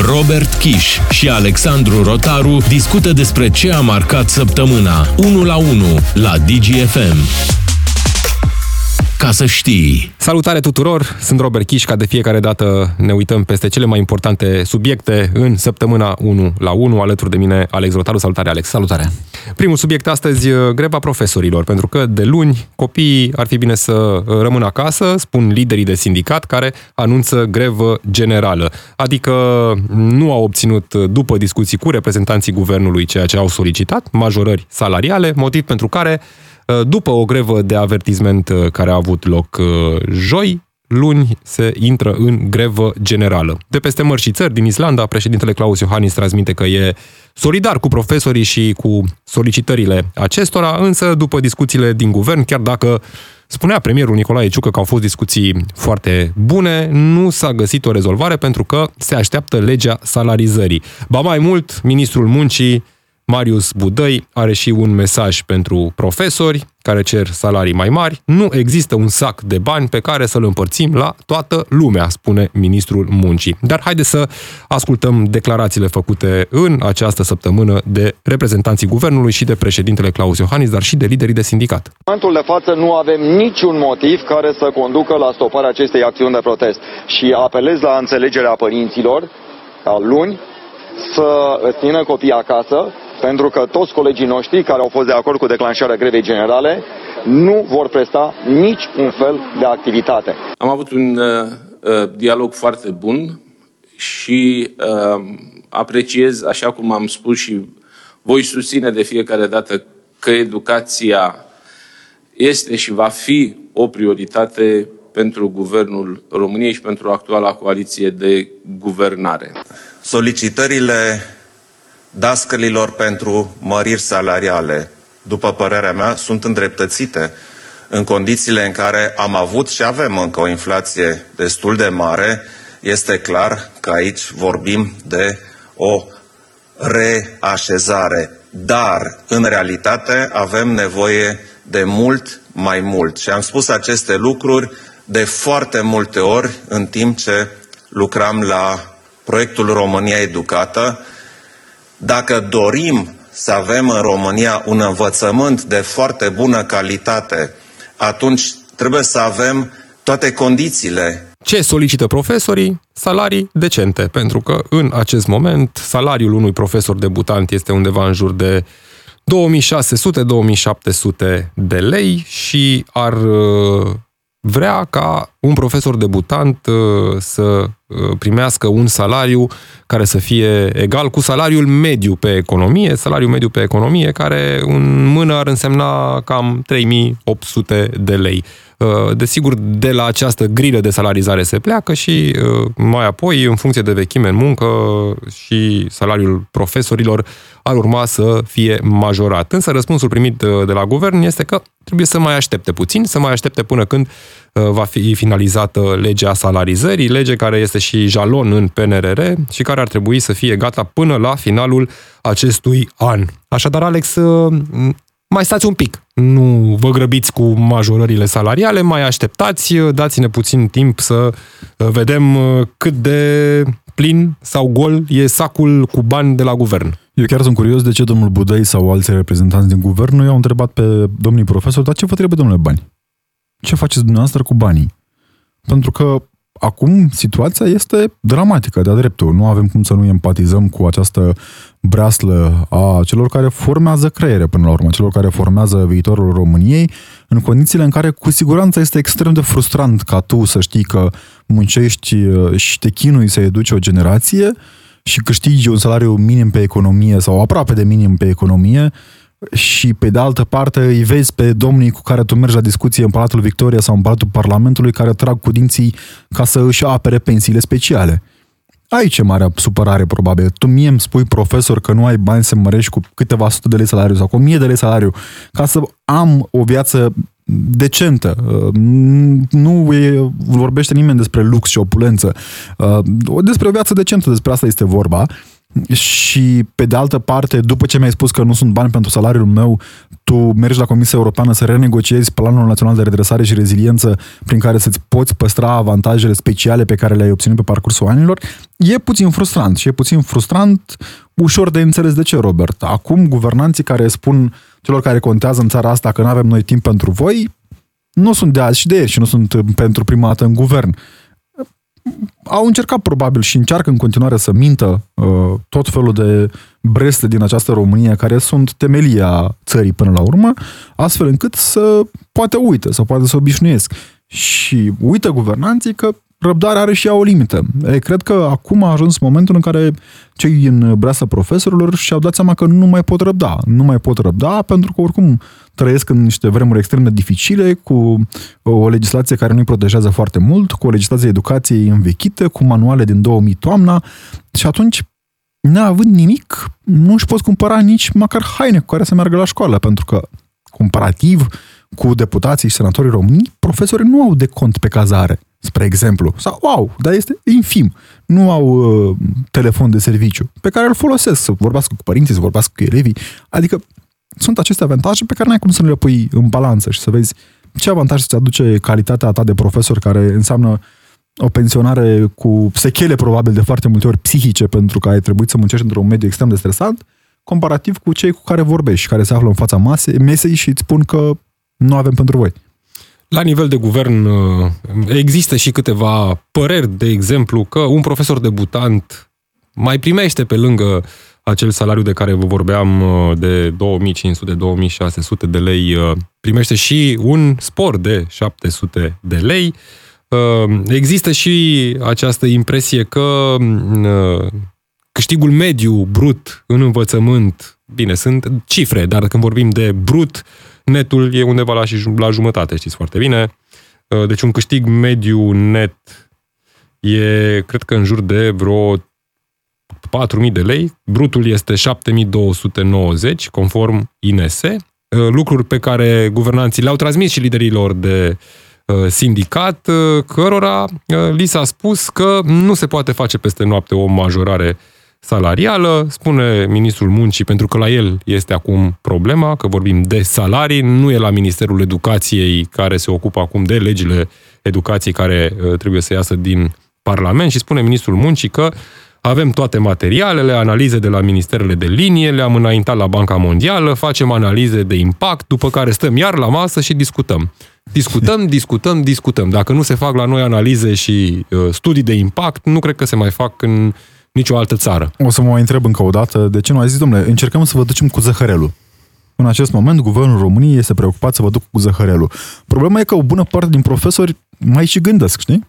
Robert Kiș și Alexandru Rotaru discută despre ce a marcat săptămâna. 1 la 1 la DGFM ca să știi. Salutare tuturor, sunt Robert Chiș, ca de fiecare dată ne uităm peste cele mai importante subiecte în săptămâna 1 la 1, alături de mine Alex Rotaru. Salutare, Alex! Salutare! Primul subiect astăzi, greva profesorilor, pentru că de luni copiii ar fi bine să rămână acasă, spun liderii de sindicat care anunță grevă generală. Adică nu au obținut, după discuții cu reprezentanții guvernului, ceea ce au solicitat, majorări salariale, motiv pentru care Uh, după o grevă de avertisment uh, care a avut loc uh, joi, luni se intră în grevă generală. De peste mări și țări, din Islanda, președintele Claus Iohannis transmite că e solidar cu profesorii și cu solicitările acestora, însă după discuțiile din guvern, chiar dacă spunea premierul Nicolae Ciucă că au fost discuții foarte bune, nu s-a găsit o rezolvare pentru că se așteaptă legea salarizării. Ba mai mult, ministrul muncii Marius Budăi are și un mesaj pentru profesori care cer salarii mai mari. Nu există un sac de bani pe care să-l împărțim la toată lumea, spune ministrul muncii. Dar haideți să ascultăm declarațiile făcute în această săptămână de reprezentanții guvernului și de președintele Claus Iohannis, dar și de liderii de sindicat. În momentul de față nu avem niciun motiv care să conducă la stoparea acestei acțiuni de protest și apelez la înțelegerea părinților ca luni să țină copiii acasă, pentru că toți colegii noștri care au fost de acord cu declanșarea grevei generale nu vor presta nici un fel de activitate. Am avut un uh, uh, dialog foarte bun și uh, apreciez, așa cum am spus și voi susține de fiecare dată că educația este și va fi o prioritate pentru Guvernul României și pentru actuala coaliție de guvernare. Solicitările dascălilor pentru măriri salariale, după părerea mea, sunt îndreptățite în condițiile în care am avut și avem încă o inflație destul de mare, este clar că aici vorbim de o reașezare. Dar, în realitate, avem nevoie de mult mai mult. Și am spus aceste lucruri de foarte multe ori în timp ce lucram la proiectul România Educată, dacă dorim să avem în România un învățământ de foarte bună calitate, atunci trebuie să avem toate condițiile. Ce solicită profesorii? Salarii decente, pentru că în acest moment salariul unui profesor debutant este undeva în jur de 2600-2700 de lei și ar uh, vrea ca un profesor debutant uh, să uh, primească un salariu care să fie egal cu salariul mediu pe economie, salariul mediu pe economie care în mână ar însemna cam 3800 de lei. Uh, desigur, de la această grilă de salarizare se pleacă și mai apoi, în funcție de vechime în muncă și salariul profesorilor, ar urma să fie majorat. Însă răspunsul primit de la guvern este că trebuie să mai aștepte puțin, să mai aștepte până când va fi finalizată legea salarizării, lege care este și jalon în PNRR și care ar trebui să fie gata până la finalul acestui an. Așadar, Alex, mai stați un pic. Nu vă grăbiți cu majorările salariale, mai așteptați, dați-ne puțin timp să vedem cât de plin sau gol e sacul cu bani de la guvern. Eu chiar sunt curios de ce domnul Budăi sau alții reprezentanți din guvern nu i-au întrebat pe domnii profesori, dar ce vă trebuie, domnule, bani? Ce faceți dumneavoastră cu banii? Pentru că acum situația este dramatică de-a dreptul. Nu avem cum să nu empatizăm cu această breaslă a celor care formează creiere până la urmă, celor care formează viitorul României, în condițiile în care cu siguranță este extrem de frustrant ca tu să știi că muncești uh, și te chinui să educi o generație și câștigi un salariu minim pe economie sau aproape de minim pe economie și pe de altă parte îi vezi pe domnii cu care tu mergi la discuție în Palatul Victoria sau în Palatul Parlamentului care trag cu dinții ca să își apere pensiile speciale. Aici e marea supărare, probabil. Tu mie îmi spui, profesor, că nu ai bani să mărești cu câteva sute de lei salariu sau cu o mie de lei salariu ca să am o viață decentă. Uh, nu e, vorbește nimeni despre lux și opulență. Uh, despre o viață decentă, despre asta este vorba. Și pe de altă parte, după ce mi-ai spus că nu sunt bani pentru salariul meu, tu mergi la Comisia Europeană să renegociezi Planul Național de Redresare și Reziliență prin care să-ți poți păstra avantajele speciale pe care le-ai obținut pe parcursul anilor, e puțin frustrant și e puțin frustrant ușor de înțeles de ce, Robert. Acum, guvernanții care spun celor care contează în țara asta că nu avem noi timp pentru voi, nu sunt de azi și de ieri și nu sunt pentru prima dată în guvern au încercat probabil și încearcă în continuare să mintă uh, tot felul de breste din această România care sunt temelia țării până la urmă, astfel încât să poate uită, să poate să obișnuiesc. Și uită guvernanții că răbdarea are și ea o limită. E, cred că acum a ajuns momentul în care cei în breasa profesorilor și-au dat seama că nu mai pot răbda. Nu mai pot răbda pentru că oricum trăiesc în niște vremuri extrem de dificile, cu o legislație care nu-i protejează foarte mult, cu o legislație educației învechită, cu manuale din 2000 toamna și atunci, neavând nimic, nu își poți cumpăra nici măcar haine cu care să meargă la școală, pentru că, comparativ cu deputații și senatorii români, profesorii nu au de cont pe cazare, spre exemplu. Sau wow, dar este infim. Nu au uh, telefon de serviciu pe care îl folosesc să vorbească cu părinții, să vorbească cu elevii. Adică sunt aceste avantaje pe care n-ai cum să nu le pui în balanță și să vezi ce avantaj îți aduce calitatea ta de profesor care înseamnă o pensionare cu sechele probabil de foarte multe ori psihice pentru că ai trebuit să muncești într-un mediu extrem de stresant, comparativ cu cei cu care vorbești, care se află în fața mase, mesei și îți spun că nu avem pentru voi. La nivel de guvern uh, există și câteva păreri, de exemplu, că un profesor debutant mai primește pe lângă acel salariu de care vă vorbeam uh, de 2500-2600 de lei, uh, primește și un spor de 700 de lei. Uh, există și această impresie că câștigul mediu brut în învățământ, bine, sunt cifre, dar când vorbim de brut, netul e undeva la, la jumătate, știți foarte bine. Deci un câștig mediu net e, cred că în jur de vreo 4.000 de lei, brutul este 7.290, conform INSE, uh, lucruri pe care guvernanții le-au transmis și liderilor de uh, sindicat, uh, cărora li s-a spus că nu se poate face peste noapte o majorare salarială, spune ministrul muncii, pentru că la el este acum problema, că vorbim de salarii, nu e la Ministerul Educației care se ocupă acum de legile educației care trebuie să iasă din Parlament și spune ministrul muncii că avem toate materialele, analize de la ministerele de linie, le-am înaintat la Banca Mondială, facem analize de impact, după care stăm iar la masă și discutăm. Discutăm, discutăm, discutăm. Dacă nu se fac la noi analize și uh, studii de impact, nu cred că se mai fac în nicio altă țară. O să mă mai întreb încă o dată, de ce nu ai zis, domnule, încercăm să vă ducem cu zăhărelul. În acest moment, guvernul României este preocupat să vă duc cu zăhărelul. Problema e că o bună parte din profesori mai și gândesc, știi?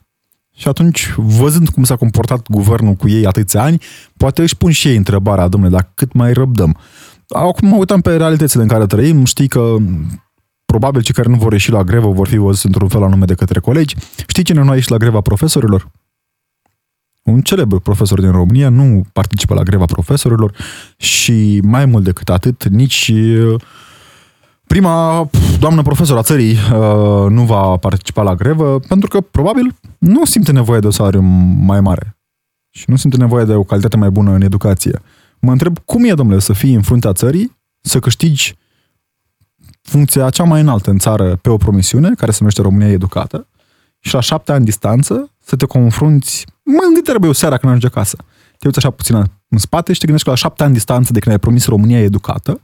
Și atunci, văzând cum s-a comportat guvernul cu ei atâția ani, poate își pun și ei întrebarea, domnule, dar cât mai răbdăm? Acum mă uitam pe realitățile în care trăim, știi că probabil cei care nu vor ieși la grevă vor fi văzuți într-un fel anume de către colegi. Știi cine nu a ieșit la greva profesorilor? Un celebru profesor din România nu participă la greva profesorilor și mai mult decât atât, nici Prima doamnă profesor a țării uh, nu va participa la grevă pentru că probabil nu simte nevoie de o salariu mai mare și nu simte nevoie de o calitate mai bună în educație. Mă întreb cum e, domnule, să fii în fruntea țării, să câștigi funcția cea mai înaltă în țară pe o promisiune, care se numește România Educată, și la șapte ani distanță să te confrunți, mă gândit trebuie o seara când ajungi acasă. Te uiți așa puțin în spate și te gândești că la șapte ani distanță de când ai promis România Educată,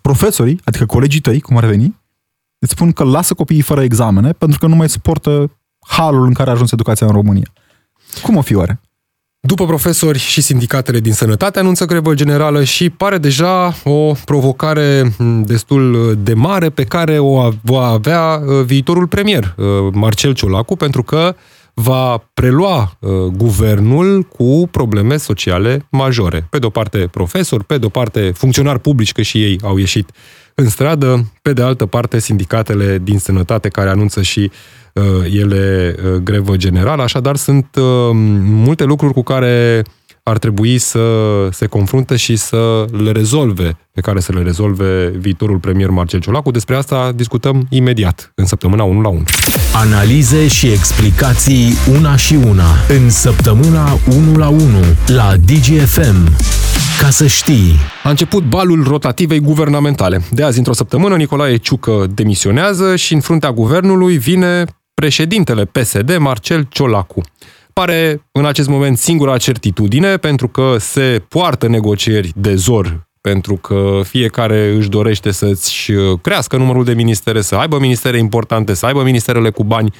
profesorii, adică colegii tăi, cum ar veni, îți spun că lasă copiii fără examene pentru că nu mai suportă halul în care a ajuns educația în România. Cum o fi oare? După profesori și sindicatele din sănătate anunță grevă generală și pare deja o provocare destul de mare pe care o va avea uh, viitorul premier, uh, Marcel Ciolacu, pentru că va prelua uh, guvernul cu probleme sociale majore. Pe de o parte profesori, pe de o parte funcționari publici, că și ei au ieșit în stradă, pe de altă parte sindicatele din sănătate care anunță și uh, ele uh, grevă generală, așadar sunt uh, multe lucruri cu care ar trebui să se confrunte și să le rezolve, pe care să le rezolve viitorul premier Marcel Ciolacu. Despre asta discutăm imediat, în săptămâna 1 la 1. Analize și explicații una și una, în săptămâna 1 la 1, la DGFM. Ca să știi. A început balul rotativei guvernamentale. De azi, într-o săptămână, Nicolae Ciucă demisionează și în fruntea guvernului vine președintele PSD, Marcel Ciolacu. Pare în acest moment singura certitudine pentru că se poartă negocieri de zor pentru că fiecare își dorește să-ți crească numărul de ministere, să aibă ministere importante, să aibă ministerele cu bani.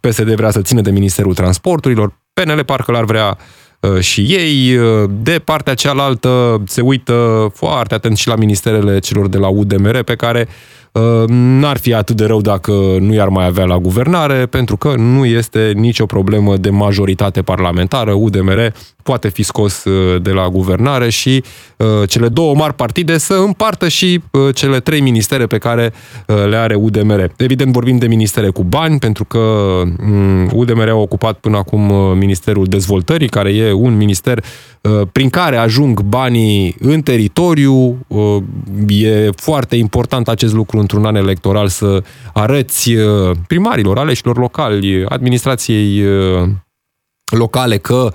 PSD vrea să țină de Ministerul Transporturilor, PNL parcă l-ar vrea uh, și ei. Uh, de partea cealaltă se uită foarte atent și la ministerele celor de la UDMR pe care uh, n-ar fi atât de rău dacă nu i-ar mai avea la guvernare, pentru că nu este nicio problemă de majoritate parlamentară. UDMR poate fi scos de la guvernare și cele două mari partide să împartă și cele trei ministere pe care le are UDMR. Evident, vorbim de ministere cu bani, pentru că UDMR a ocupat până acum Ministerul Dezvoltării, care e un minister prin care ajung banii în teritoriu. E foarte important acest lucru într-un an electoral să arăți primarilor, aleșilor locali, administrației locale că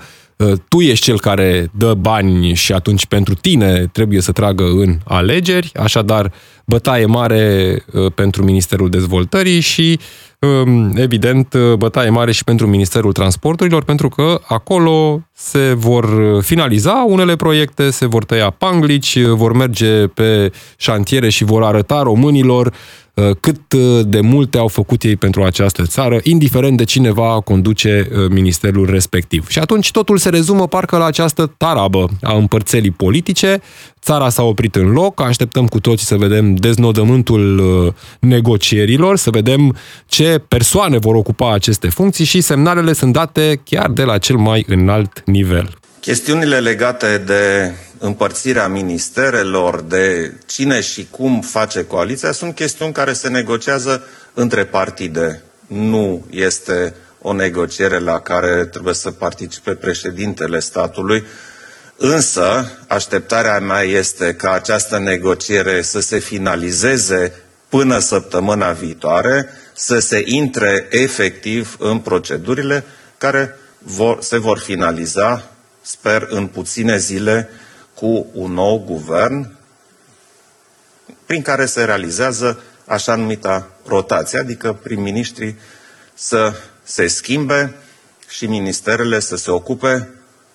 tu ești cel care dă bani și atunci pentru tine trebuie să tragă în alegeri, așadar bătaie mare pentru Ministerul Dezvoltării și evident bătaie mare și pentru Ministerul Transporturilor, pentru că acolo se vor finaliza unele proiecte, se vor tăia panglici, vor merge pe șantiere și vor arăta românilor Uh, cât uh, de multe au făcut ei pentru această țară, indiferent de cine va conduce uh, ministerul respectiv. Și atunci totul se rezumă parcă la această tarabă a împărțelii politice. Țara s-a oprit în loc, așteptăm cu toții să vedem deznodământul negocierilor, să vedem ce persoane vor ocupa aceste funcții și semnalele sunt date chiar de la cel mai înalt nivel. Chestiunile legate de împărțirea ministerelor, de cine și cum face coaliția, sunt chestiuni care se negociază între partide. Nu este o negociere la care trebuie să participe președintele statului, însă așteptarea mea este ca această negociere să se finalizeze până săptămâna viitoare, să se intre efectiv în procedurile care vor, se vor finaliza, sper, în puține zile, cu un nou guvern prin care se realizează așa numita rotație, adică prim-ministrii să se schimbe și ministerele să se ocupe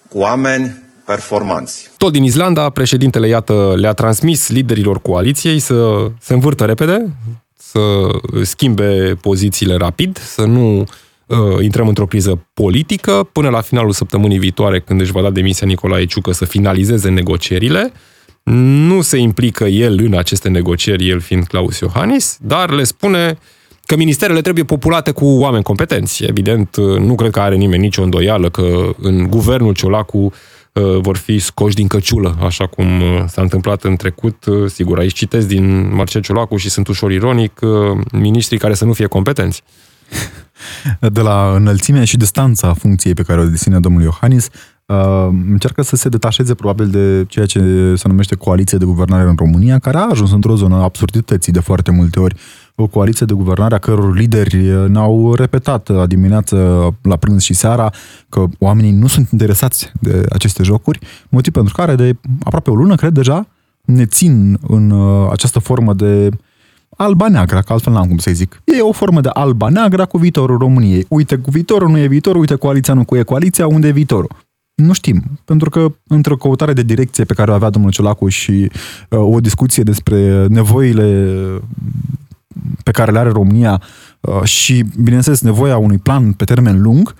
cu oameni performanți. Tot din Islanda, președintele, iată, le-a transmis liderilor coaliției să se învârtă repede, să schimbe pozițiile rapid, să nu uh, intrăm într-o criză politică până la finalul săptămânii viitoare, când își va da demisia Nicolae Ciucă să finalizeze negocierile. Nu se implică el în aceste negocieri, el fiind Claus Iohannis, dar le spune că ministerele trebuie populate cu oameni competenți. Evident, nu cred că are nimeni nicio îndoială că în guvernul Ciolacu uh, vor fi scoși din căciulă, așa cum uh, s-a întâmplat în trecut. Uh, sigur, aici citesc din Marcel Ciolacu și sunt ușor ironic, ministrii care să nu fie competenți. De la înălțimea și distanța funcției pe care o deține domnul Iohannis, uh, încearcă să se detașeze probabil de ceea ce se numește coaliție de guvernare în România, care a ajuns într-o zonă absurdității de foarte multe ori. O coaliție de guvernare a căror lideri ne-au repetat la dimineață, la prânz și seara că oamenii nu sunt interesați de aceste jocuri, motiv pentru care de aproape o lună, cred deja, ne țin în uh, această formă de alba-neagra, că altfel n-am cum să zic. E o formă de alba-neagra cu viitorul României. Uite cu viitorul, nu e viitorul, uite coaliția nu cu e coaliția, unde e viitorul? Nu știm, pentru că într-o căutare de direcție pe care o avea domnul Ciolacu și uh, o discuție despre nevoile pe care le are România uh, și, bineînțeles, nevoia unui plan pe termen lung,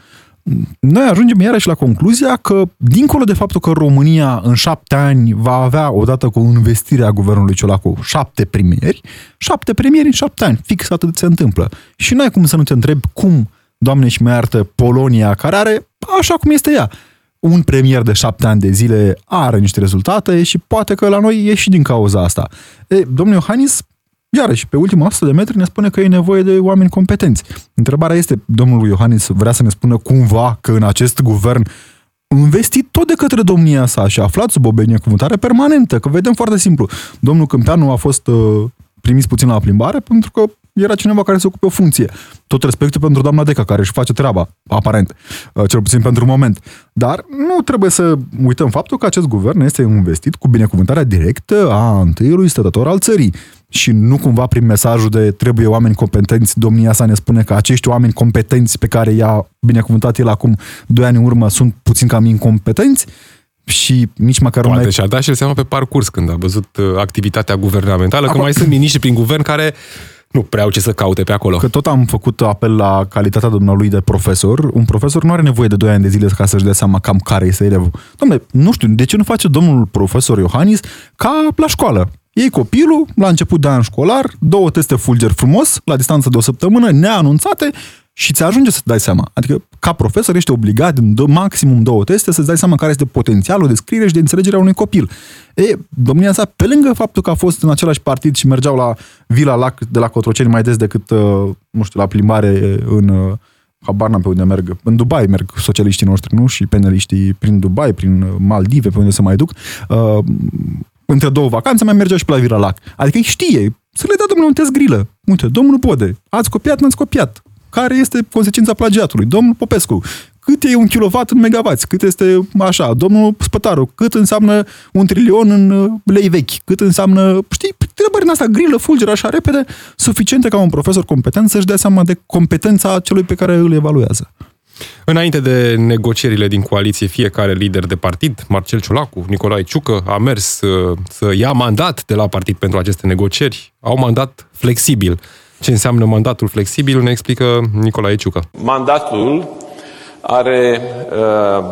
noi ajungem iarăși la concluzia că, dincolo de faptul că România în șapte ani va avea, odată cu investirea guvernului Ciolacu, șapte premieri, șapte premieri în șapte ani, fix atât se întâmplă. Și nu ai cum să nu te întrebi cum, Doamne și mai iartă, Polonia, care are, așa cum este ea, un premier de șapte ani de zile are niște rezultate și poate că la noi e și din cauza asta. E, domnul Iohannis Iarăși, pe ultima 100 de metri ne spune că e nevoie de oameni competenți. Întrebarea este, domnul Iohannis vrea să ne spună cumva că în acest guvern investit tot de către domnia sa și aflat sub o binecuvântare permanentă, că vedem foarte simplu. Domnul Câmpeanu a fost uh, trimis puțin la plimbare pentru că era cineva care se ocupe o funcție. Tot respectul pentru doamna Deca, care își face treaba, aparent, uh, cel puțin pentru moment. Dar nu trebuie să uităm faptul că acest guvern este investit cu binecuvântarea directă a întâiului stătător al țării. Și nu cumva prin mesajul de trebuie oameni competenți, domnia sa ne spune că acești oameni competenți pe care i-a binecuvântat el acum doi ani în urmă sunt puțin cam incompetenți și nici măcar Poate mai... și-a dat și el seama pe parcurs când a văzut uh, activitatea guvernamentală, Acum- că mai sunt miniștri prin guvern care nu prea au ce să caute pe acolo. Că tot am făcut apel la calitatea domnului de profesor. Un profesor nu are nevoie de 2 ani de zile ca să-și dea seama cam care este elevul. Domnule, nu știu, de ce nu face domnul profesor Iohannis ca la școală? Iei copilul, la început de an școlar, două teste fulger frumos, la distanță de o săptămână, neanunțate, și ți ajunge să-ți dai seama. Adică, ca profesor, ești obligat în do- maximum două teste să-ți dai seama care este potențialul de scriere și de înțelegere a unui copil. E, domnia sa, pe lângă faptul că a fost în același partid și mergeau la Vila Lac de la Cotroceni mai des decât, uh, nu știu, la plimbare în... uh, Habar n-am pe unde merg. În Dubai merg socialiștii noștri, nu? Și peneliștii prin Dubai, prin uh, Maldive, pe unde se mai duc. Uh, între două vacanțe mai mergea și pe la Vila Lac. Adică îi știe. Să le dea domnul un test grilă. Uite, domnul Pode, ați copiat, n-ați copiat. Care este consecința plagiatului? Domnul Popescu, cât e un kilowatt în megavați? Cât este așa? Domnul Spătaru, cât înseamnă un trilion în uh, lei vechi? Cât înseamnă, știi, întrebări în asta grilă, fulger așa repede, suficiente ca un profesor competent să-și dea seama de competența celui pe care îl evaluează. Înainte de negocierile din coaliție, fiecare lider de partid, Marcel Ciolacu, Nicolae Ciucă, a mers uh, să ia mandat de la partid pentru aceste negocieri. Au mandat flexibil. Ce înseamnă mandatul flexibil ne explică Nicolae Ciucă. Mandatul are uh,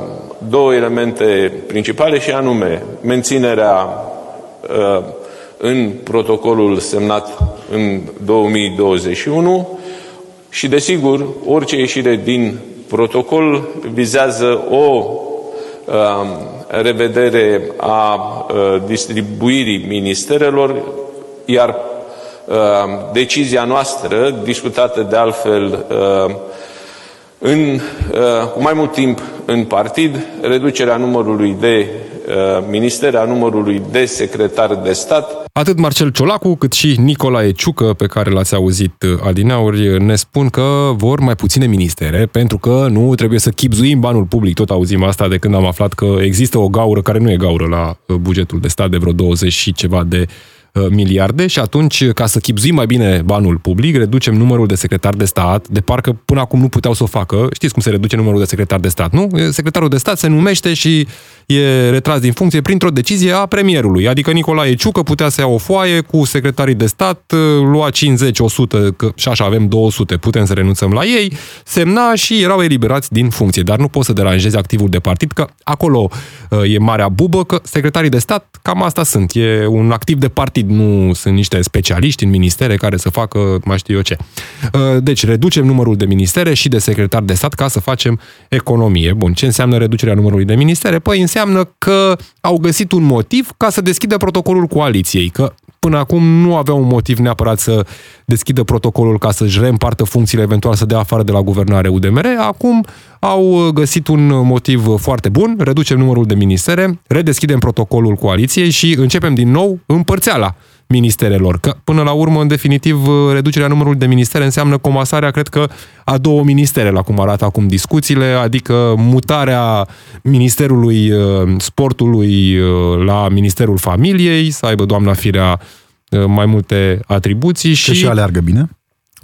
două elemente principale și anume menținerea uh, în protocolul semnat în 2021 și desigur orice ieșire din protocol vizează o uh, revedere a uh, distribuirii ministerelor, iar uh, decizia noastră, discutată de altfel uh, în, uh, cu mai mult timp în partid, reducerea numărului de uh, ministere, a numărului de secretari de stat, Atât Marcel Ciolacu, cât și Nicolae Ciucă, pe care l-ați auzit uh, adineauri, ne spun că vor mai puține ministere, pentru că nu trebuie să chipzuim banul public. Tot auzim asta de când am aflat că există o gaură care nu e gaură la uh, bugetul de stat de vreo 20 și ceva de uh, miliarde și atunci, ca să chipzuim mai bine banul public, reducem numărul de secretari de stat, de parcă până acum nu puteau să o facă. Știți cum se reduce numărul de secretari de stat, nu? Secretarul de stat se numește și e retras din funcție printr-o decizie a premierului. Adică Nicolae Ciucă putea să ia o foaie cu secretarii de stat, lua 50, 100, că și așa avem 200, putem să renunțăm la ei, semna și erau eliberați din funcție. Dar nu poți să deranjezi activul de partid, că acolo uh, e marea bubă, că secretarii de stat cam asta sunt. E un activ de partid, nu sunt niște specialiști în ministere care să facă mai știu eu ce. Uh, Deci reducem numărul de ministere și de secretari de stat ca să facem economie. Bun, ce înseamnă reducerea numărului de ministere? Păi înseamnă că au găsit un motiv ca să deschidă protocolul coaliției, că până acum nu aveau un motiv neapărat să deschidă protocolul ca să-și reîmpartă funcțiile, eventual să dea afară de la guvernare UDMR. Acum au găsit un motiv foarte bun, reducem numărul de ministere, redeschidem protocolul coaliției și începem din nou împărțeala ministerelor. Că până la urmă, în definitiv, reducerea numărului de ministere înseamnă comasarea, cred că, a două ministere, la cum arată acum discuțiile, adică mutarea Ministerului uh, Sportului uh, la Ministerul Familiei, să aibă doamna Firea uh, mai multe atribuții Și, și, și aleargă bine.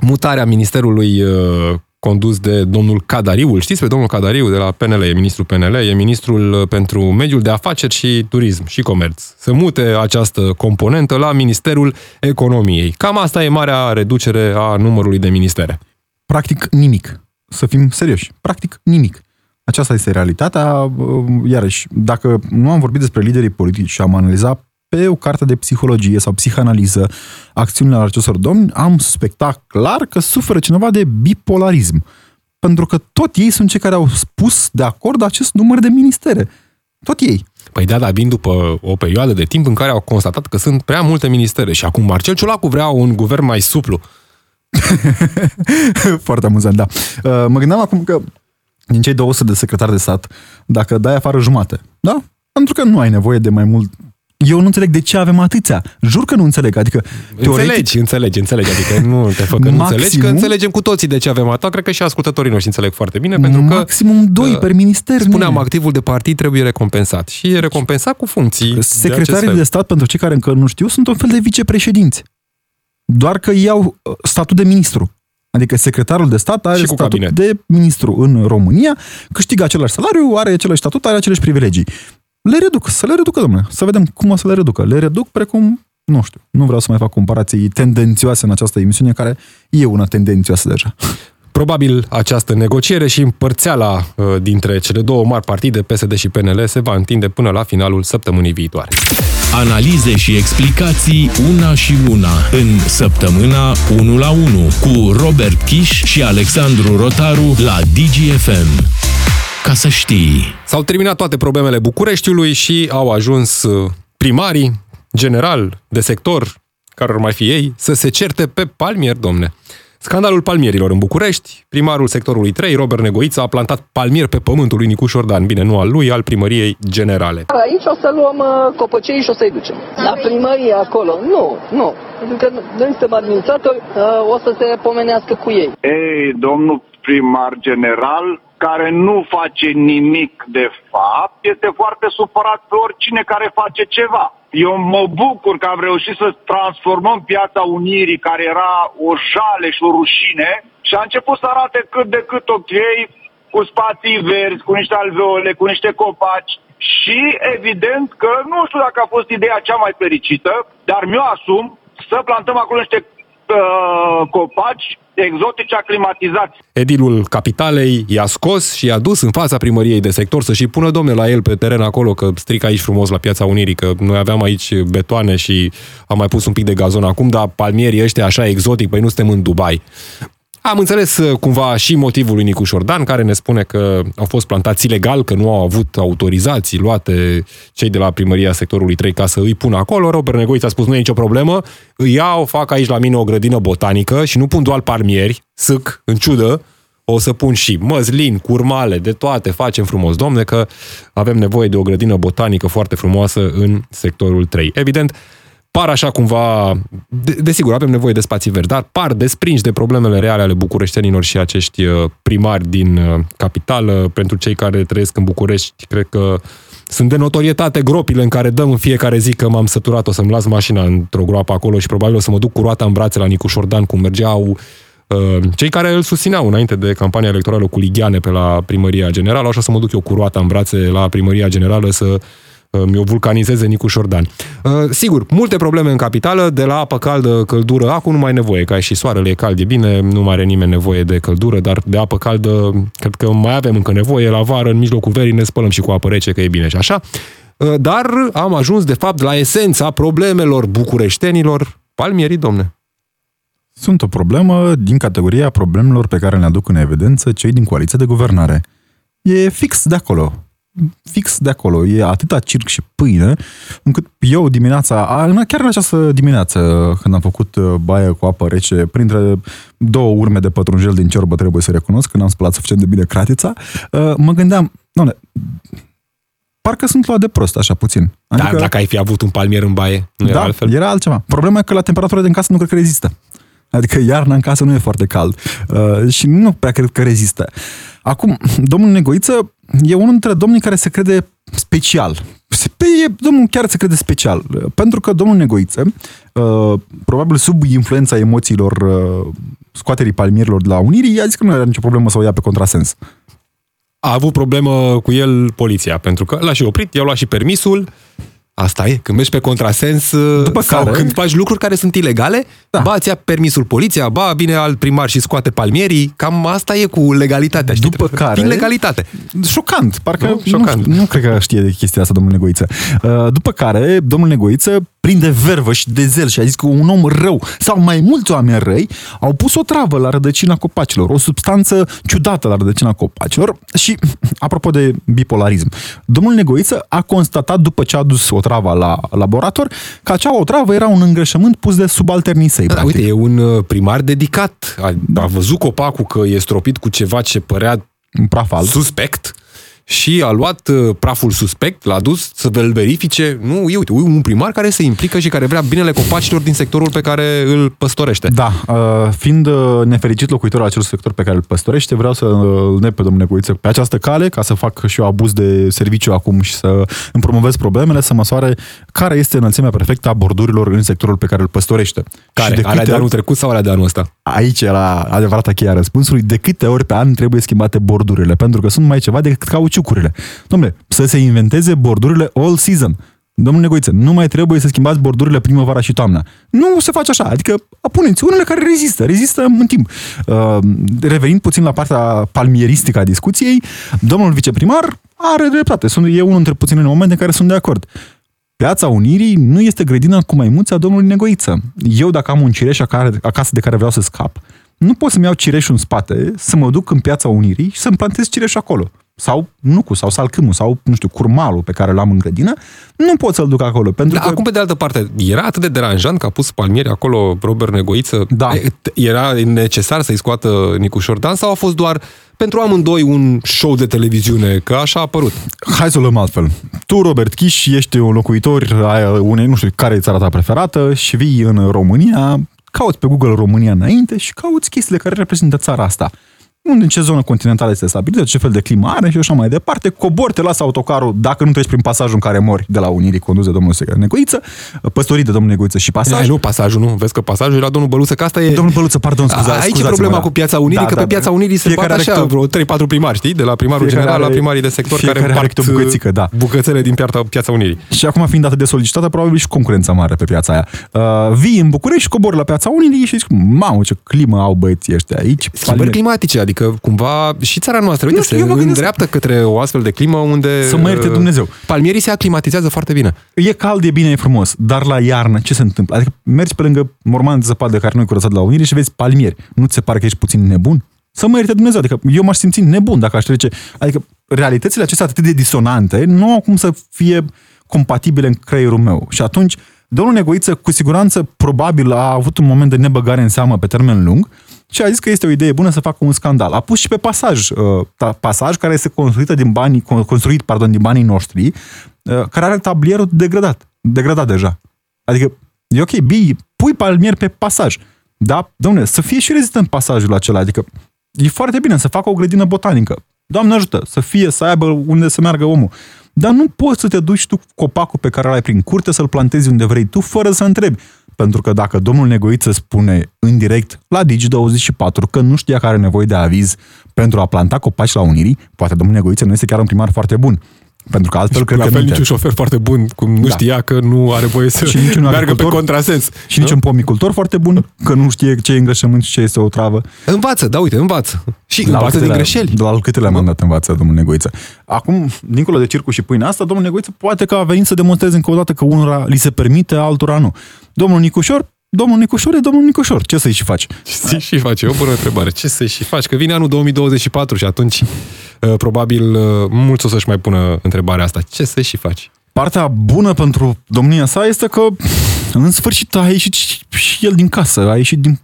mutarea Ministerului uh, condus de domnul Cadariu. Știți pe domnul Cadariu de la PNL, e ministrul PNL, e ministrul uh, pentru mediul de afaceri și turism și comerț. Să mute această componentă la Ministerul Economiei. Cam asta e marea reducere a numărului de ministere. Practic nimic. Să fim serioși. Practic nimic. Aceasta este realitatea. Uh, Iarăși, dacă nu am vorbit despre liderii politici și am analizat pe o carte de psihologie sau psihanaliză acțiunile acestor domni, am suspectat clar că suferă cineva de bipolarism. Pentru că tot ei sunt cei care au spus de acord acest număr de ministere. Tot ei. Păi da, dar vin după o perioadă de timp în care au constatat că sunt prea multe ministere și acum Marcel Ciolacu vrea un guvern mai suplu. Foarte amuzant, da. Uh, Mă gândeam acum că din cei 200 de secretari de stat, dacă dai afară jumate, da? Pentru că nu ai nevoie de mai mult Eu nu înțeleg de ce avem atâția. Jur că nu înțeleg. Adică, teoretic, Înțelegi, înțelegi, înțelegi. Adică nu te fă că nu înțelegi, că înțelegem cu toții de ce avem atât. Cred că și ascultătorii noștri înțeleg foarte bine, pentru că maximum doi uh, per minister. spuneam, nene. activul de partid trebuie recompensat. Și e recompensat cu funcții. de acest Secretarii fel. de stat, pentru cei care încă nu știu, sunt un fel de vicepreședinți. Doar că iau uh, statut de ministru. Adică secretarul de stat are Și cu statut cabinet. de ministru în România, câștigă același salariu, are același statut, are aceleași privilegii. Le reduc, să le reducă, domnule. Să vedem cum o să le reducă. Le reduc precum, nu știu, nu vreau să mai fac comparații tendențioase în această emisiune, care e una tendențioasă deja. Probabil această negociere și împărțeala uh, dintre cele două mari partide, PSD și PNL, se va întinde până la finalul săptămânii viitoare. Analize și explicații una și una în săptămâna 1 la 1 cu Robert Kiș și Alexandru Rotaru la DGFM. Ca să știi... S-au terminat toate problemele Bucureștiului și au ajuns uh, primarii, general, de sector, care ar mai fi ei, să se certe pe palmier, domne. Scandalul palmierilor în București, primarul sectorului 3, Robert Negoiță, a plantat palmier pe pământul lui Nicuș Șordan, bine, nu al lui, al primăriei generale. Aici o să luăm uh, copăcei și o să-i ducem. La primărie acolo? Nu, nu. Pentru că noi suntem administratori, uh, o să se pomenească cu ei. Ei, domnul primar general, care nu face nimic de fapt, este foarte supărat pe oricine care face ceva. Eu mă bucur că am reușit să transformăm piața Unirii, care era o jale și o rușine, și a început să arate cât de cât ok, cu spații verzi, cu niște alveole, cu niște copaci. Și evident că nu știu dacă a fost ideea cea mai fericită, dar mi-o asum să plantăm acolo niște uh, copaci exotici aclimatizați. Edilul capitalei i-a scos și i-a dus în fața primăriei de sector să și pună domne la el pe teren acolo, că strică aici frumos la Piața Unirii, că noi aveam aici betoane și am mai pus un pic de gazon acum, dar palmierii ăștia așa exotic, păi nu suntem în Dubai. Am înțeles uh, cumva și motivul lui Nicu Șordan, care ne spune că au fost plantați ilegal, că nu au avut autorizații luate cei de la primăria sectorului 3 ca să îi pună acolo. Robert Negoiț a spus, nu e nicio problemă, îi iau, fac aici la mine o grădină botanică și nu pun doar palmieri, sâc, în ciudă, o să pun și măslin, curmale, de toate, facem frumos, domne, că avem nevoie de o grădină botanică foarte frumoasă în sectorul 3. Evident, par așa cumva, de- desigur, avem nevoie de spații verzi, dar par desprinși de problemele reale ale bucureștenilor și acești uh, primari din uh, capitală. Pentru cei care trăiesc în București, cred că sunt de notorietate gropile în care dăm în fiecare zi că m-am săturat, o să-mi las mașina într-o groapă acolo și probabil o să mă duc cu roata în brațe la Nicu Șordan, cum mergeau uh, cei care îl susțineau înainte de campania electorală cu Lighiane pe la primăria generală, așa să mă duc eu cu roata în brațe la primăria generală să uh, mi-o vulcanizeze Nicu Șordan. Uh, Sigur, multe probleme în capitală, de la apă caldă, căldură, acum nu mai e nevoie, ca și soarele e cald, e bine, nu mai are nimeni nevoie de căldură, dar de apă caldă, cred că mai avem încă nevoie, la vară, în mijlocul verii, ne spălăm și cu apă rece, că e bine și așa. Uh, Dar am ajuns, de fapt, la esența problemelor bucureștenilor, palmierii, domne. Sunt o problemă din categoria problemelor pe care le aduc în evidență cei din coaliția de guvernare. E fix de acolo. Fix de acolo. E atâta circ și pâine, încât eu dimineața, a, în- chiar în această dimineață, când am făcut uh, baie cu apă rece, printre două urme de pătrunjel din ciorbă, trebuie să recunosc, când am spălat suficient de bine cratița, uh, mă gândeam, doamne, parcă sunt luat de prost, așa puțin. Adică... Dar dacă ai fi avut un palmier în baie, nu era da, altfel? era altceva. Problema e că la temperatura din casă nu cred că rezistă. Adică iarna în casă nu e foarte cald uh, și nu prea cred că rezistă. Acum, domnul Negoiță e unul dintre domnii care se crede special. Se, pe, e, domnul chiar se crede special. Uh, Pentru că domnul Negoiță, uh, probabil sub influența emoțiilor uh, scoaterii palmierilor de la Unirii, i-a zis că nu era nicio problemă să o ia pe contrasens. a avut problemă cu el poliția, pentru că l-a și oprit, i-au luat și permisul. Asta e, când mergi pe contrasens După sau care- când faci lucruri care sunt ilegale, da. Da. ba ți-a permisul poliția, ba vine alt primar și scoate palmierii, cam asta e cu legalitatea, știi? După care- Din legalitate. Șocant, parcă Nu? nu, Șocant. Nu, nu cred că știe de chestia asta domnul Negoiță. Uh, După care, domnul Negoiță, plin de vervă și de zel și a zis că un om rău sau mai mulți oameni răi au pus o travă la rădăcina copacilor, o substanță ciudată la rădăcina copacilor și, apropo de bipolarism, domnul Negoiță a constatat după ce a dus o travă la laborator că acea otravă era un îngrășământ pus de subalternii săi. Da, practic. uite, e un uh, primar dedicat. A, a văzut copacul că e stropit cu ceva ce părea un praf alb. suspect și a luat uh, praful suspect, l-a dus să îl verifice. Nu, e, uite, un primar care se implică și care vrea binele copacilor din sectorul pe care îl păstorește. Da, uh, fiind uh, nefericit locuitor al acel sector pe care îl păstorește, vreau să îl ne pe domnule Negoiță pe această cale, ca să fac și eu abuz de serviciu acum și să îmi promovez problemele, să măsoare care este înălțimea perfectă a bordurilor în sectorul pe care îl păstorește. Care? Și de alea câte de anul ori- trecut sau alea de anul ăsta? Aici era adevărata cheia răspunsului. De câte ori pe an trebuie schimbate bordurile? Pentru că sunt mai ceva decât cauciucurile. Domnule, să se inventeze bordurile all season. Domnule Negoiță, nu mai trebuie să schimbați bordurile primăvara și toamna. Nu se face așa. Adică puneți unele care rezistă, rezistă în timp. Uh, revenind puțin la partea palmieristică a discuției, domnul viceprimar are dreptate. Sunt, e unul dintre puținele momente în care sunt de acord. Piața Unirii nu este grădina cu maimuțe a domnului Negoiță. Eu, dacă am un cireș acare- acasă de care vreau să scap, nu pot să-mi iau cireșul în spate, să mă duc în Piața Unirii și să-mi plantez cireșul acolo. Sau nucul, sau salcâmul, sau, nu știu, curmalul pe care l-am în grădină, nu pot să-l duc acolo. Pentru Da, că acum, pe de altă parte, era atât de deranjant că a pus palmieri acolo Robert Negoiță? Da. E, t- Era necesar să-i scoată Nicu Șordan sau a fost doar pentru amândoi un show de televiziune? Că așa a apărut. Hai să o luăm altfel. Tu, Robert Chiș, ești un locuitor a unei, nu știu care e țara ta preferată și vii în România, cauți pe Google România înainte și cauți chestiile care reprezintă țara asta. Unde, în ce zonă continentală este stabilită, ce fel de climă are și așa mai departe. Cobori, te lasă autocarul dacă nu treci prin pasajul în care mori de la Unirii condus de domnul secretar Negoiță, păstorit de domnul Negoiță și pasaj. Ai, nu, pasajul, nu? Vezi că pasajul era domnul Băluță, că asta e... Domnul Băluță, pardon, scuza, Aici e scuzați-mă, problema da. cu Piața Unirii, Da, că da, pe Piața da. Unirii se Fiecare bat așa are câte o- vreo 3-4 primari, știi? De la primarul Fiecare general la are- primarii de sector fiecare care are împart câte o bucățică, da. bucățele din piața, Piața Unirii. Și acum fiind atât de solicitată, probabil și concurența mare pe piața aia. Uh, vii în București, cobori la piața Unirii și zici, mamă, ce climă au băieții ăștia aici. Schimbări climatice, adică cumva și țara noastră, uite, Nu știu, se eu mă gândesc- îndreaptă către o astfel de climă unde... Să mă ierte uh, Dumnezeu. Palmierii se aclimatizează foarte bine. E cald, e bine, e frumos, dar la iarnă ce se întâmplă? Adică mergi pe lângă morman de zăpadă care nu e curățat la Unirii și vezi palmieri. Nu ți se pare că ești puțin nebun? Să mă ierte Dumnezeu, adică eu m-aș simți nebun dacă aș trece. Adică realitățile acestea atât de disonante nu au cum să fie compatibile în creierul meu. Și atunci, domnul Negoiță, cu siguranță, probabil a avut un moment de nebăgare în seamă pe termen lung și a zis că este o idee bună să facă un scandal. A pus și pe pasaj, uh, ta- pasaj care este construită din banii, con- construit, pardon, din banii noștri, uh, care are tablierul degradat, degradat deja. Adică, e ok, bii, pui palmier pe pasaj. Da, domnule, să fie și rezistent pasajul acela, adică e foarte bine să facă o grădină botanică. Doamne ajută, să fie, să aibă unde să meargă omul. Dar nu poți să te duci tu cu copacul pe care îl ai prin curte să-l plantezi unde vrei tu, fără să întrebi. Pentru că dacă domnul Negoiță spune în direct la Digi24 că nu știa că are nevoie de aviz pentru a planta copaci la Unirii, poate domnul Negoiță nu este chiar un primar foarte bun. Pentru că altfel cred la că fel minte. nici un șofer foarte bun, cum nu Da. știa că nu are voie să Și niciun meargă pe agricultor- contrasens. Și nici un pomicultor foarte bun, că nu știe ce e îngrășământ și ce este o travă. Învață, da, uite, învață. Și La învață din câtelea- greșeli. La al câtelea mandat învață domnul Negoiță. Acum, dincolo de circul și pâinea asta, domnul Negoiță poate că a venit să demonstreze încă o dată că unora li se permite, altora nu. Domnul Nicușor, domnul Nicușor e domnul Nicușor. Ce să-i și faci? Ce și face? E o bună întrebare. Ce să și faci? Că vine anul 2024 și atunci uh, probabil uh, mulți o să-și mai pună întrebarea asta. Ce să și faci? Partea bună pentru domnia sa este că în sfârșit a ieșit și și el din casă, a ieșit din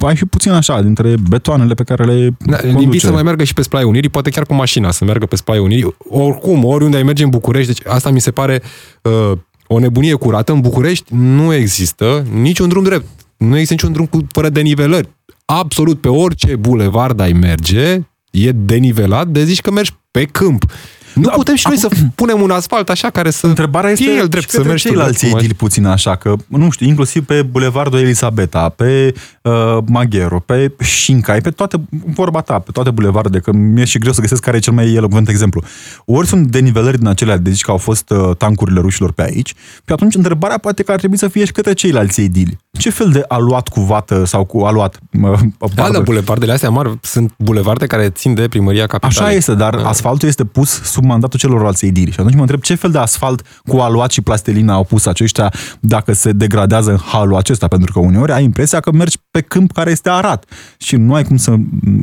a ieșit puțin așa, dintre betoanele pe care le Da, conduce. limbi să mai meargă și pe Splai Unirii, poate chiar cu mașina să meargă pe Splai Unirii. Oricum, oriunde ai merge în București, deci asta mi se pare uh, o nebunie curată. În București nu există niciun drum drept. Nu există niciun drum cu, fără denivelări. Absolut pe orice bulevard ai merge, e denivelat, de zici că mergi pe câmp. Nu Da, putem și noi să punem un asfalt așa care să Întrebarea este fie el drept și să către mergi tu ceilalți drept, cum ai- edili puțin așa, că, nu știu, inclusiv pe Bulevardul Elisabeta, pe uh, Maghero, pe Șincai, pe toate, vorba ta, pe toate bulevardele, că mi-e și greu să găsesc care e cel mai elocvent exemplu. Ori sunt denivelări din acelea, de zici că au fost uh, tancurile rușilor pe aici, și atunci întrebarea poate că ar trebui să fie și către ceilalți edili. Ce fel de aluat cu vată sau cu aluat? Uh, Da, barbă? da, bulevardele astea mari sunt bulevarde care țin de primăria capitalei. Așa este, dar Da. asfaltul este pus sub mandatul celorlalți edili. Și atunci mă întreb ce fel de asfalt cu aluat și plastelina au pus aceștia dacă se degradează în halul acesta, pentru că uneori ai impresia că mergi pe câmp care este arat și nu ai cum să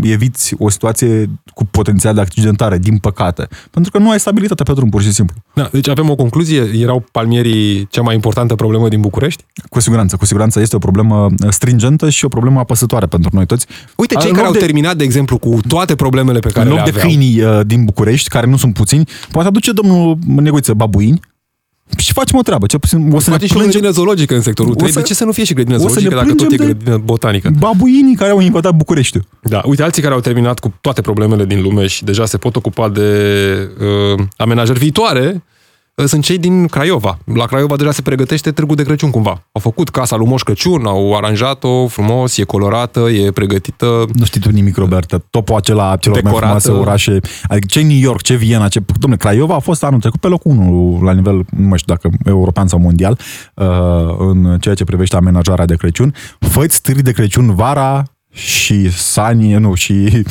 eviți o situație cu potențial de accidentare, din păcate. Pentru că nu ai stabilitate pe drum, pur și simplu. Da, deci avem o concluzie. Erau palmierii cea mai importantă problemă din București? Cu siguranță, cu siguranță asta este o problemă stringentă și o problemă apăsătoare pentru noi toți. Uite, cei În care loc au terminat, de exemplu, cu toate problemele pe care în loc le de aveau. câinii uh, din București, care nu sunt puțini, poate aduce domnul Negoiță babuini și facem o treabă. Cel puțin o să Poate ne și o plângem grădină zoologică în sectorul O 3. să- De ce să nu fie și grădină o să zoologică ne dacă tot e plângem de- grădină botanică? babuinii care au invadat Bucureștiul. Da, uite, alții care au terminat cu toate problemele din lume și deja se pot ocupa de uh, amenajări viitoare, uh, sunt cei din Craiova. La Craiova deja se pregătește Târgul de Crăciun cumva. Au făcut casa lui Moș Crăciun, au aranjat-o frumos, e colorată, e pregătită. Nu știi tu nimic, Robertă. Topul acela celor mai Decorată. frumoase orașe. Adică ce New York, ce Viena, ce... Dom'le, Craiova a fost anul trecut pe locul 1 la nivel, nu mai știu dacă european sau mondial, uh, în ceea ce privește amenajarea de Crăciun. Făți stâri de Crăciun vara și sani, nu, și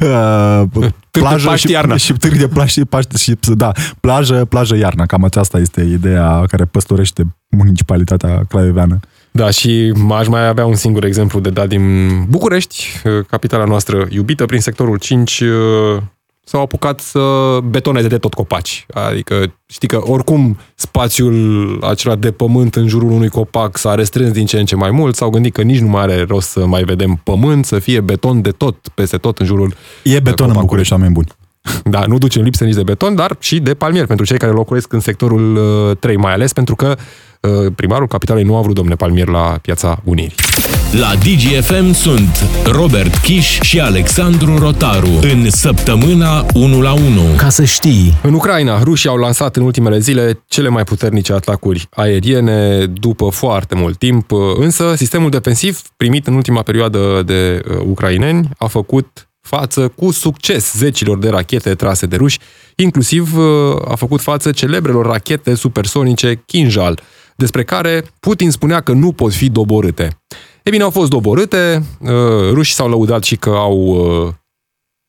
uh, plajă Paști și, iarna. și târg de Paști, Paști și, da, plajă, plajă iarna. Cam aceasta este ideea care păstorește municipalitatea craioveană. Da, și aș mai avea un singur exemplu de dat din București, uh, capitala noastră iubită, prin sectorul 5, uh, s-au apucat să betoneze de tot copaci. Adică știi că oricum spațiul acela de pământ în jurul unui copac s-a restrâns din ce în ce mai mult, s-au gândit că nici nu mai are rost să mai vedem pământ, să fie beton de tot, peste tot în jurul E beton în copacului. București, oameni buni. Da, nu ducem lipsă nici de beton, dar și de palmier pentru cei care locuiesc în sectorul uh, 3, mai ales pentru că uh, primarul capitalei nu a vrut domne palmier la piața Unirii. La DGFM sunt Robert Kiș și Alexandru Rotaru în săptămâna 1 la 1. Ca să știi, În Ucraina, rușii au lansat în ultimele zile cele mai puternice atacuri aeriene după foarte mult timp, însă sistemul defensiv primit în ultima perioadă de uh, ucraineni a făcut față cu succes zecilor de rachete trase de ruși, inclusiv uh, a făcut față celebrelor rachete supersonice Kinjal, despre care Putin spunea că nu pot fi doborâte. E bine, au fost doborâte, uh, rușii s-au lăudat și că au uh,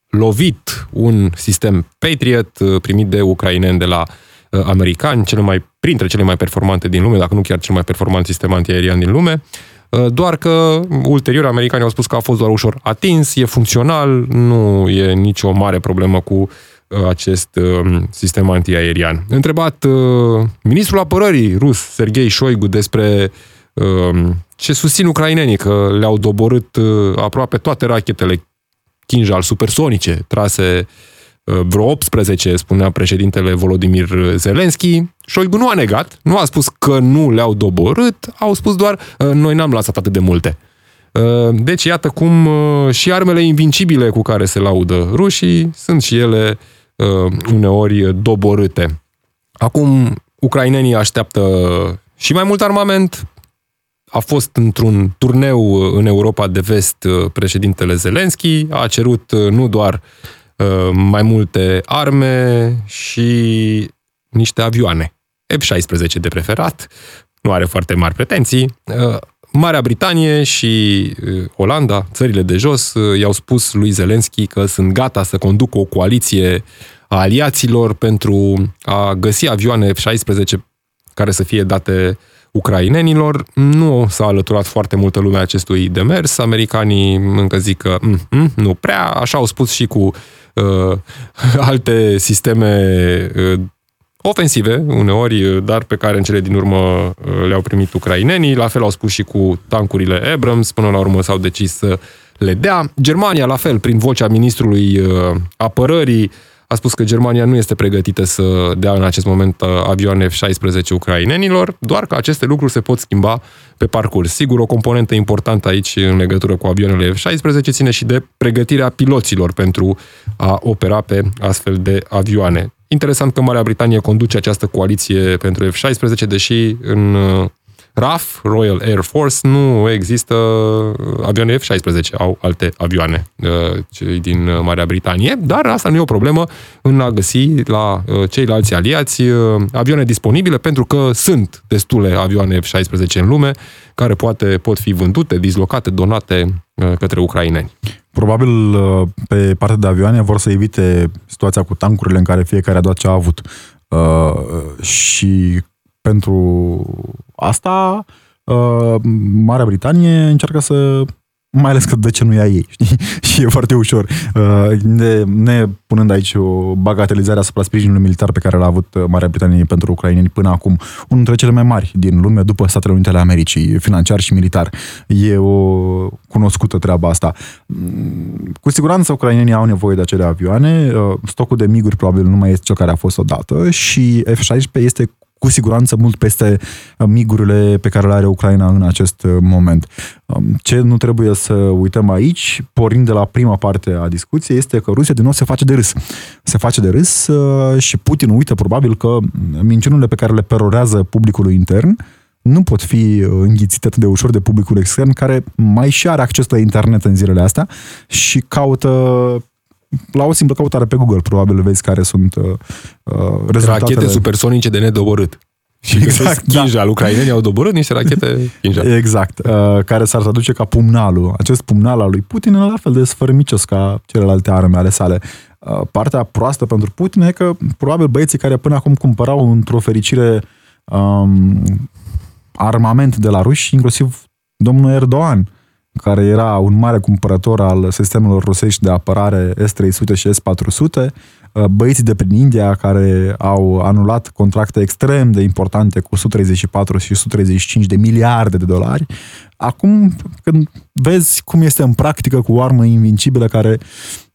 lovit un sistem Patriot uh, primit de ucraineni de la uh, americani, cele mai, printre cele mai performante din lume, dacă nu chiar cel mai performant sistem antiaerian din lume, uh, doar că ulterior americanii au spus că a fost doar ușor atins, e funcțional, nu e nicio mare problemă cu uh, acest uh, sistem antiaerian. Întrebat uh, ministrul apărării rus, Sergei Shoigu, despre uh, ce susțin ucrainenii, că le-au doborât uh, aproape toate rachetele Kinjal supersonice trase uh, vreo 18, spunea președintele Volodimir Zelenski. Șoigu nu a negat, nu a spus că nu le-au doborât, au spus doar uh, noi n-am lansat atât de multe. Uh, Deci iată cum uh, și armele invincibile cu care se laudă rușii sunt și ele uh, uneori doborâte. Acum, ucrainenii așteaptă și mai mult armament, a fost într-un turneu în Europa de vest uh, președintele Zelenski, a cerut uh, nu doar uh, mai multe arme și niște avioane. F-16 de preferat, nu are foarte mari pretenții. Uh, Marea Britanie și uh, Olanda, țările de jos, uh, i-au spus lui Zelenski că sunt gata să conducă o coaliție a aliaților pentru a găsi avioane F-16 care să fie date ucrainenilor. Nu s-a alăturat foarte multă lume acestui demers. Americanii încă zic că mm, mm, nu prea. Așa au spus și cu uh, alte sisteme uh, ofensive, uneori, uh, dar pe care în cele din urmă uh, le-au primit ucrainenii. La fel au spus și cu tancurile Abrams. Până la urmă s-au decis să le dea. Germania, la fel, prin vocea ministrului uh, apărării, a spus că Germania nu este pregătită să dea în acest moment uh, avioane F-16 ucrainenilor, doar că aceste lucruri se pot schimba pe parcurs. Sigur, o componentă importantă aici în legătură cu avioanele F-16 ține și de pregătirea piloților pentru a opera pe astfel de avioane. Interesant că Marea Britanie conduce această coaliție pentru F-16, deși în uh, RAF, Royal Air Force, nu există avioane F-16, au alte avioane, uh, cei din uh, Marea Britanie, dar asta nu e o problemă în a găsi la uh, ceilalți aliați uh, avioane disponibile, pentru că sunt destule avioane F-16 în lume, care poate pot fi vândute, dislocate, donate uh, către ucraineni. Probabil uh, pe partea de avioane vor să evite situația cu tancurile în care fiecare a dat ce a avut. Uh, și pentru asta uh, Marea Britanie încearcă să mai ales că de ce nu ia ei, știi? și e foarte ușor. Uh, ne, ne punând aici o bagatelizare asupra sprijinului militar pe care l-a avut uh, Marea Britanie pentru ucraineni până acum, unul dintre cele mai mari din lume, după Statele Unite ale Americii, financiar și militar. E o cunoscută treaba asta. Mm, cu siguranță ucrainenii au nevoie de acele avioane, uh, stocul de miguri probabil nu mai este cel care a fost odată și F-16 este cu siguranță mult peste uh, migurile pe care le are Ucraina în acest uh, moment. Um, ce nu trebuie să uităm aici, pornind de la prima parte a discuției, este că Rusia din nou se face de râs. Se face de râs uh, și Putin uită probabil că minciunile pe care le perorează publicului intern nu pot fi înghițite atât de ușor de publicul extern, care mai și are acces la internet în zilele astea și caută la o simplă căutare pe Google, probabil vezi care sunt uh, uh rezultatele. Rachete supersonice de nedoborât. Și exact, Kinjal, da. ucrainenii au doborât niște rachete Kinjal. Exact, uh, care s-ar traduce ca pumnalul. Acest pumnal al lui Putin e la fel de sfărmicios ca celelalte arme ale sale. Uh, partea proastă pentru Putin e că probabil băieții care până acum cumpărau într-o fericire um, armament de la ruși, inclusiv domnul Erdogan, uh, care era un mare cumpărător al sistemelor rusești de apărare S-300 și S-400, uh, băieții de prin India care au anulat contracte extrem de importante cu 134 și 135 de miliarde de dolari. Acum, când vezi cum este în practică cu o armă invincibilă care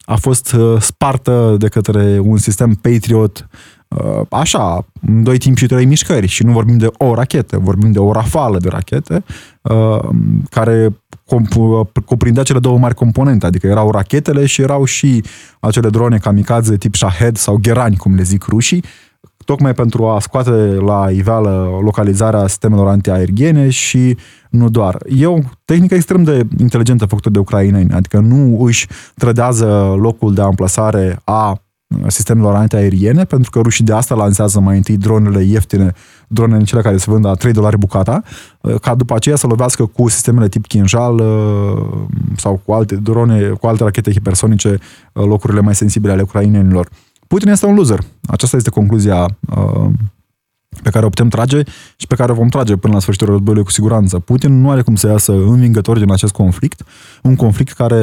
a fost uh, spartă de către un sistem Patriot uh, așa, în doi timpi și trei mișcări și nu vorbim de o rachetă, vorbim de o rafală de rachete care cuprindea cele două mari componente, adică erau rachetele și erau și acele drone kamikaze tip Shahed sau Gherani, cum le zic rușii, tocmai pentru a scoate la iveală localizarea sistemelor antiaeriene și nu doar. E o tehnică extrem de inteligentă făcută de ucraineni, adică nu își trădează locul de amplasare a sistemelor antiaeriene, pentru că rușii de asta lansează mai întâi dronele ieftine, dronele cele care se vând la 3 dolari bucata, uh, ca după aceea să lovească cu sistemele tip Kinjal uh, sau cu alte drone, cu alte rachete hipersonice uh, locurile mai sensibile ale ucrainenilor. Putin este un loser. Aceasta este concluzia pe care o putem trage și pe care o vom trage până la sfârșitul războiului cu siguranță. Putin nu are cum să iasă învingător din acest conflict, un conflict care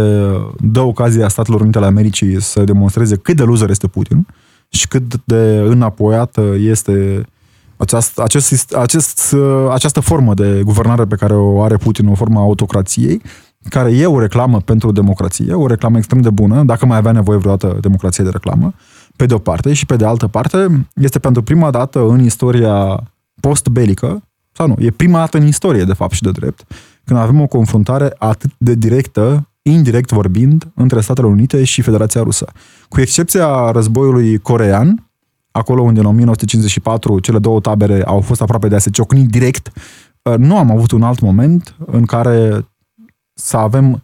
dă ocazia Statelor Unite ale Americii să demonstreze cât de loser este Putin și cât de înapoiată este aceast, acest, acest, această formă de guvernare pe care o are Putin, o formă a autocrației, care e o reclamă pentru democrație, o reclamă extrem de bună, dacă mai avea nevoie vreodată democrație de reclamă, pe de o parte, și pe de altă parte, este pentru prima dată în istoria post-belică, sau nu, e prima dată în istorie, de fapt și de drept, când avem o confruntare atât de directă, indirect vorbind, între Statele Unite și Federația Rusă. Cu excepția războiului corean, acolo unde în 1954 cele două tabere au fost aproape de a se ciocni direct, nu am avut un alt moment în care să avem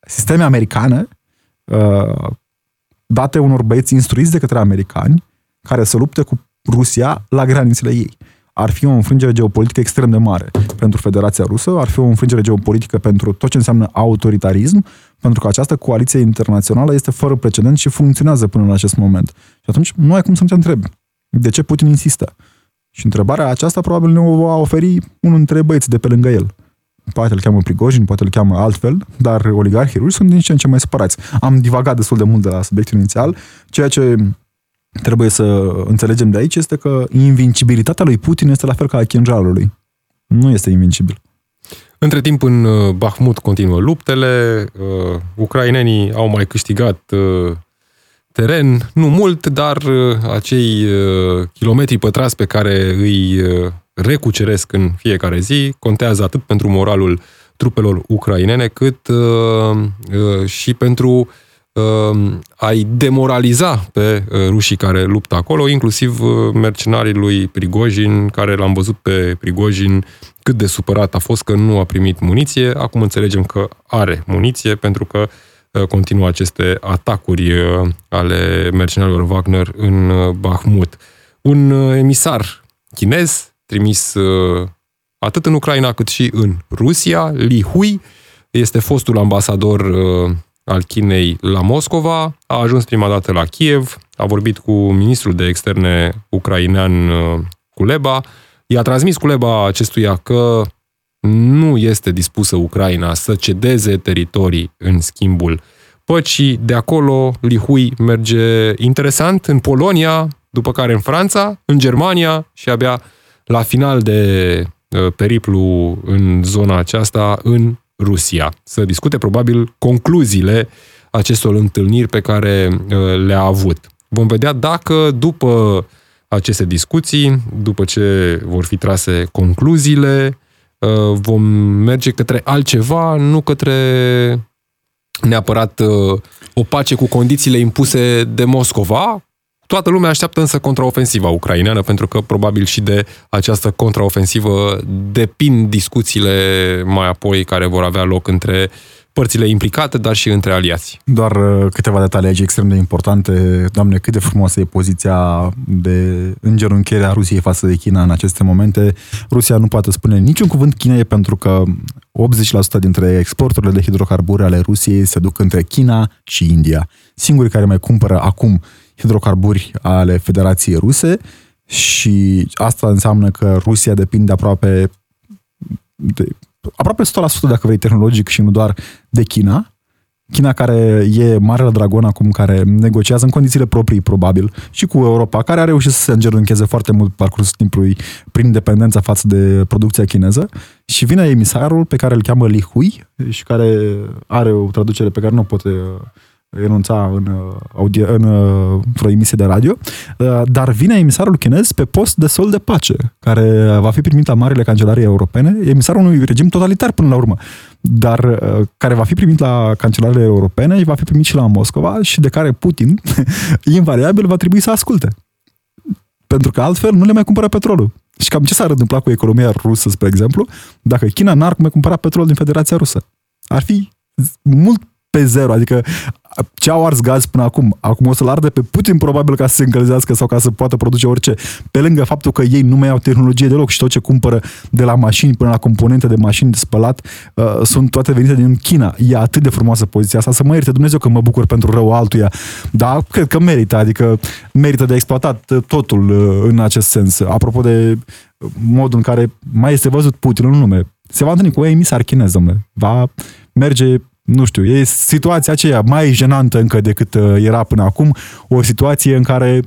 sisteme americane uh, date unor băieți instruiți de către americani care să lupte cu Rusia la granițele ei. Ar fi o înfrângere geopolitică extrem de mare pentru Federația Rusă, ar fi o înfrângere geopolitică pentru tot ce înseamnă autoritarism, pentru că această coaliție internațională este fără precedent și funcționează până în acest moment. Și atunci nu ai cum să te întrebi de ce Putin insistă. Și întrebarea aceasta probabil ne o va oferi unul dintre băieți de pe lângă el poate îl cheamă Prigojin, poate îl cheamă altfel, dar oligarhii ruși sunt din ce în ce mai supărați. Am divagat destul de mult de la subiectul inițial, ceea ce trebuie să înțelegem de aici este că invincibilitatea lui Putin este la fel ca a Chinjalului. Nu este invincibil. Între timp, în uh, Bahmut continuă luptele, uh, ucrainenii au mai câștigat uh, teren, nu mult, dar uh, acei uh, kilometri pătrați pe care îi uh, recuceresc în fiecare zi, contează atât pentru moralul trupelor ucrainene, cât uh, uh, și pentru uh, a-i demoraliza pe uh, rușii care luptă acolo, inclusiv uh, mercenarii lui Prigojin, care l-am văzut pe Prigojin cât de supărat a fost că nu a primit muniție. Acum înțelegem că are muniție pentru că uh, continuă aceste atacuri uh, ale mercenarilor Wagner în uh, Bahmut. Un emisar chinez trimis uh, atât în Ucraina cât și în Rusia. Li Hui este fostul ambasador uh, al Chinei la Moscova, a ajuns prima dată la Kiev, a vorbit cu ministrul de externe ucrainean uh, Kuleba, i-a transmis Kuleba acestuia că nu este dispusă Ucraina să cedeze teritorii în schimbul păcii. De acolo, Lihui merge interesant în Polonia, după care în Franța, în Germania și abia la final de uh, periplu în zona aceasta, în Rusia. Să discute probabil concluziile acestor întâlniri pe care uh, le-a avut. Vom vedea dacă după aceste discuții, după ce vor fi trase concluziile, uh, vom merge către altceva, nu către neapărat uh, o pace cu condițiile impuse de Moscova. Toată lumea așteaptă însă contraofensiva ucraineană, pentru că probabil și de această contraofensivă depind discuțiile mai apoi care vor avea loc între uh, părțile implicate, dar și între aliați. Doar uh, câteva detalii aici extrem de importante. Doamne, cât de frumoasă e poziția de îngerunchiere a Rusiei față de China în aceste momente. Rusia nu poate spune niciun cuvânt Chinei pentru că 80% dintre exporturile de hidrocarburi ale Rusiei se duc între China și India. Singurii care mai cumpără acum hidrocarburi ale Federației Ruse și asta înseamnă că Rusia depinde aproape de aproape 100% dacă vrei tehnologic și nu doar de China. China care e marele dragon acum, care negociază în condițiile proprii, probabil, și cu Europa, care a reușit să se îngeruncheze foarte mult parcursul timpului prin dependența față de producția chineză și vine emisarul pe care îl cheamă Li Hui și care are o traducere pe care nu o pot renunța în, uh, audie, în, uh, într-o emisie de radio, uh, dar vine emisarul chinez pe post de sol de pace, care va fi primit la marile cancelarii europene, emisarul unui regim totalitar până la urmă, dar care va fi primit la cancelarele europene, va fi primit și la Moscova și de care Putin, invariabil, va trebui să asculte. Pentru că altfel nu le mai cumpără petrolul. Și cam ce s-ar întâmpla cu economia rusă, spre exemplu, dacă China n-ar mai cumpăra petrol din Federația Rusă? Ar fi mult pe zero, adică ce au ars gaz până acum, acum o să-l arde pe Putin probabil ca să se încălzească sau ca să poată produce orice, pe lângă faptul că ei nu mai au tehnologie deloc și tot ce cumpără de la mașini până la componente de mașini de spălat uh, sunt toate venite din China. E atât de frumoasă poziția asta, să mă ierte Dumnezeu că mă bucur pentru rău altuia, dar cred că merită, adică merită de exploatat totul uh, în acest sens. Apropo de modul în care mai este văzut Putin în nume, se va întâlni cu emisar chinez, domnule. Va merge nu știu, e situația aceea mai jenantă încă decât uh, era până acum, o situație în care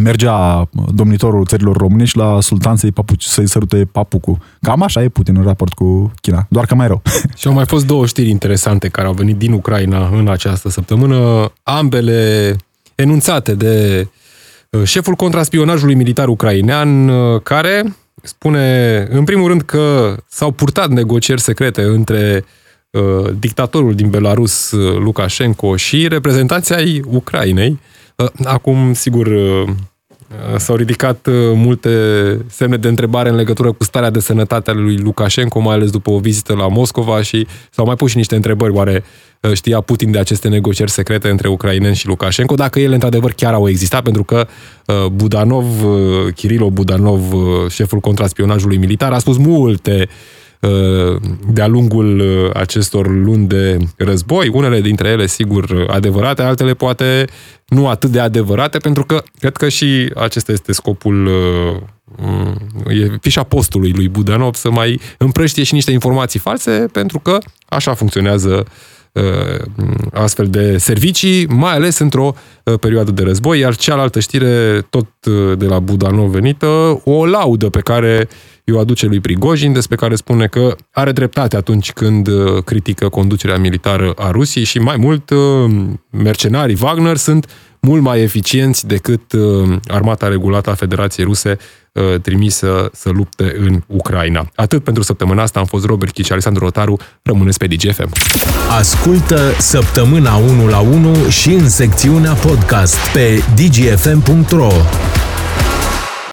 mergea domnitorul țărilor românești la sultan să-i, papuci, să-i sărute papucul. Cam așa e Putin în raport cu China, doar că mai rău. Și au mai fost două știri interesante care au venit din Ucraina în această săptămână, ambele enunțate de uh, șeful contraspionajului militar ucrainean, uh, care spune, în primul rând, că s-au purtat negocieri secrete între Uh, dictatorul din Belarus, uh, Lukashenko, și reprezentanții ai Ucrainei. Uh, acum, sigur, s-au ridicat multe semne de întrebare în legătură cu starea de sănătate a lui Lukashenko, mai ales după o vizită la Moscova și s-au mai pus și niște întrebări. Oare știa Putin de aceste negocieri secrete între ucraineni și Lukashenko? Dacă ele, într-adevăr, chiar au existat, pentru că Budanov, Kirilo Budanov, șeful contraspionajului militar, a spus multe uh, Uh, de-a lungul uh, acestor luni de război, unele dintre ele, sigur, adevărate, altele poate nu atât de adevărate, pentru că cred că și acesta este scopul uh, e fișa postului lui Budanov să mai împrăștie și niște informații false, pentru că așa funcționează astfel de servicii, mai ales într-o perioadă de război, iar cealaltă știre, tot de la Budanov venită, o laudă pe care uh, o aduce lui Prigojin, despre care spune că are dreptate atunci când uh, critică conducerea militară a Rusiei și mai mult uh, mercenarii Wagner sunt mult mai eficienți decât uh, armata regulată a Federației Ruse trimisă să lupte în Ucraina. Atât pentru săptămâna asta am fost Robert Chici și Alexandru Rotaru. Rămâneți pe DGFM. Ascultă săptămâna 1 la 1 și în secțiunea podcast pe dgfm.ro